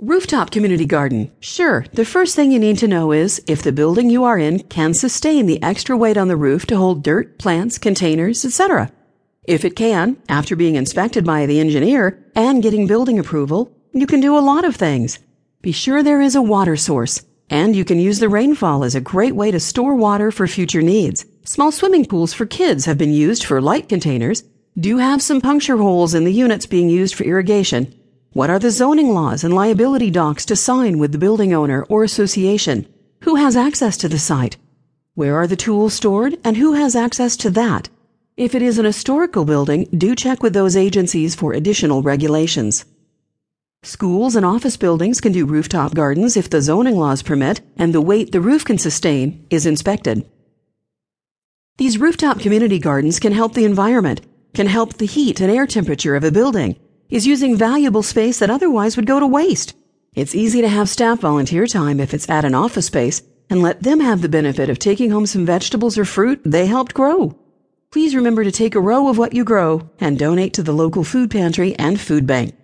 Rooftop community garden. Sure, the first thing you need to know is if the building you are in can sustain the extra weight on the roof to hold dirt, plants, containers, etc. If it can, after being inspected by the engineer and getting building approval, you can do a lot of things. Be sure there is a water source, and you can use the rainfall as a great way to store water for future needs. Small swimming pools for kids have been used for light containers. Do have some puncture holes in the units being used for irrigation what are the zoning laws and liability docs to sign with the building owner or association? Who has access to the site? Where are the tools stored and who has access to that? If it is an historical building, do check with those agencies for additional regulations. Schools and office buildings can do rooftop gardens if the zoning laws permit and the weight the roof can sustain is inspected. These rooftop community gardens can help the environment, can help the heat and air temperature of a building, is using valuable space that otherwise would go to waste. It's easy to have staff volunteer time if it's at an office space and let them have the benefit of taking home some vegetables or fruit they helped grow. Please remember to take a row of what you grow and donate to the local food pantry and food bank.